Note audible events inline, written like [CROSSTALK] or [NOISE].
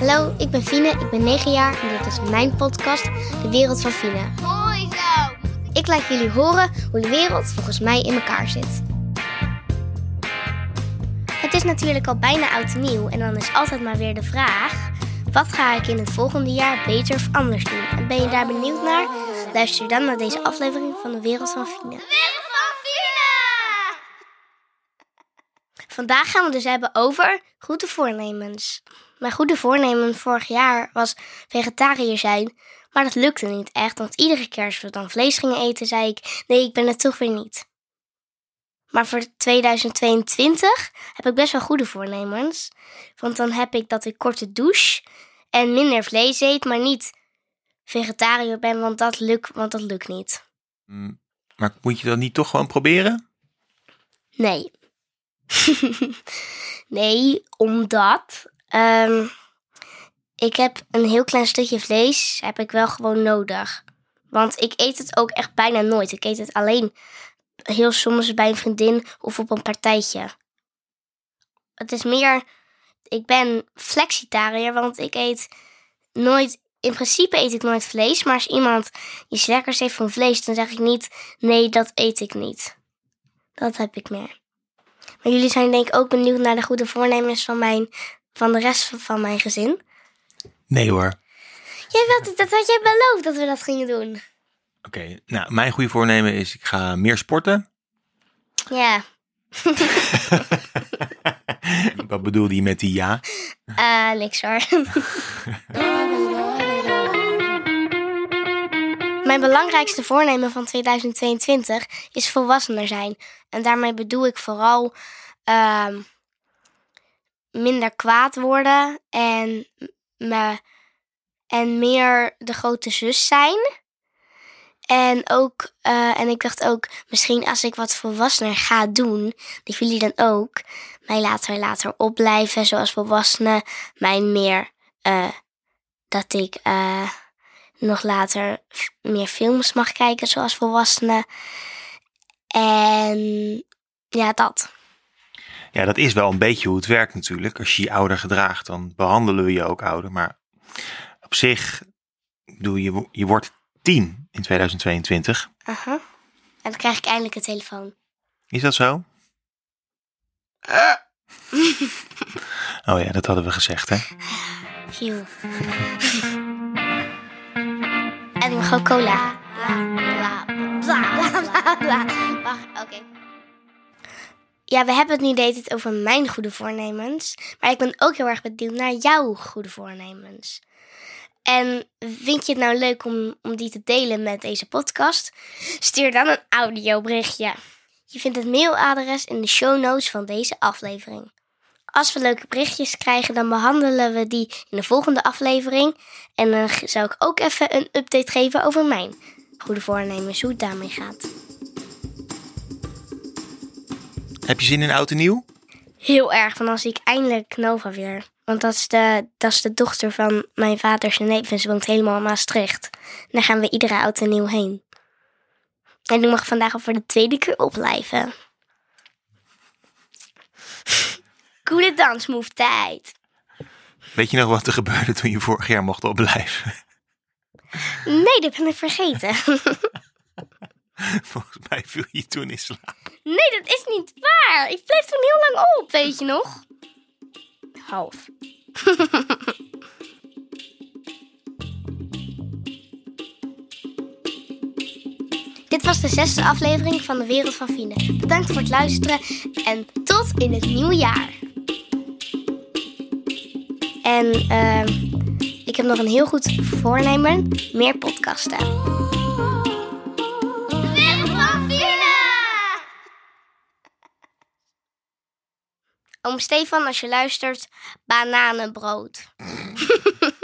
Hallo, ik ben Fine, ik ben 9 jaar en dit is mijn podcast, De Wereld van Fine. Mooi zo. Ik laat jullie horen hoe de wereld volgens mij in elkaar zit. Het is natuurlijk al bijna oud en nieuw en dan is altijd maar weer de vraag... wat ga ik in het volgende jaar beter of anders doen? En ben je daar benieuwd naar? Luister dan naar deze aflevering van De Wereld van Fine. Wereld van Fina! Vandaag gaan we dus hebben over goede voornemens. Mijn goede voornemen vorig jaar was vegetariër zijn, maar dat lukte niet echt, want iedere keer als we dan vlees gingen eten, zei ik: nee, ik ben het toch weer niet. Maar voor 2022 heb ik best wel goede voornemens, want dan heb ik dat ik korte douche en minder vlees eet, maar niet vegetariër ben, want dat lukt, want dat lukt niet. Mm, Maar moet je dat niet toch gewoon proberen? Nee. [LAUGHS] nee, omdat ehm, ik heb een heel klein stukje vlees heb ik wel gewoon nodig. Want ik eet het ook echt bijna nooit. Ik eet het alleen heel soms bij een vriendin of op een partijtje. Het is meer, ik ben flexitariër, want ik eet nooit, in principe eet ik nooit vlees. Maar als iemand iets lekkers heeft van vlees, dan zeg ik niet, nee, dat eet ik niet. Dat heb ik meer. Maar jullie zijn denk ik ook benieuwd naar de goede voornemens van, mijn, van de rest van, mijn gezin. Nee hoor. Jij wilt, dat had jij beloofd dat we dat gingen doen. Oké, nou, mijn goede voornemen is ik ga meer sporten. Ja, [LAUGHS] Wat bedoelde je met die ja? eh niks hoor. [LAUGHS] Mijn belangrijkste voornemen van 2022 is volwassener zijn. En daarmee bedoel ik vooral ehm, minder kwaad worden en, me, en meer de grote zus zijn. En ook, eh, en ik dacht ook, misschien als ik wat volwassener ga doen, dat jullie dan ook mij later later opblijven zoals volwassenen, mij meer eh, dat ik eh, nog later meer films mag kijken zoals volwassenen. En ja, dat. Ja, dat is wel een beetje hoe het werkt natuurlijk. Als je je ouder gedraagt, dan behandelen we je ook ouder. Maar op zich, bedoel, je, je wordt tien in 2022. Aha. En dan krijg ik eindelijk een telefoon. Is dat zo? [LAUGHS] Oh ja, dat hadden we gezegd, hè? En ik mag ook cola. Bla, bla, bla, bla, bla, bla. Wacht, oké. Ja, we hebben het nu deed het over mijn goede voornemens. Maar ik ben ook heel erg benieuwd naar jouw goede voornemens. En vind je het nou leuk om, om die te delen met deze podcast? Stuur dan een audioberichtje. Je vindt het mailadres in de show notes van deze aflevering. Als we leuke berichtjes krijgen, dan behandelen we die in de volgende aflevering. En dan zou ik ook even een update geven over mijn goede voornemens, hoe het daarmee gaat. Heb je zin in oud en nieuw? Heel erg, want dan zie ik eindelijk Nova weer. Want dat is de, dat is de dochter van mijn vaders neef en ze woont helemaal in Maastricht. En daar gaan we iedere oud en nieuw heen. En ik mag vandaag al voor de tweede keer opblijven. [LAUGHS] Coole dansmove tijd. Weet je nog wat er gebeurde toen je vorig jaar mocht opblijven? [LAUGHS] Nee, dat ben ik vergeten. [LAUGHS] Volgens mij viel je toen in slaap. Nee, dat is niet waar. Ik bleef toen heel lang op, weet je nog? Half. [LAUGHS] Dit was de zesde aflevering van de Wereld van Fine. Bedankt voor het luisteren en tot in het nieuwe jaar. En ehm, ik heb nog een heel goed voornemen: meer podcasten. Oom Stefan, als je luistert, bananenbrood. [LAUGHS]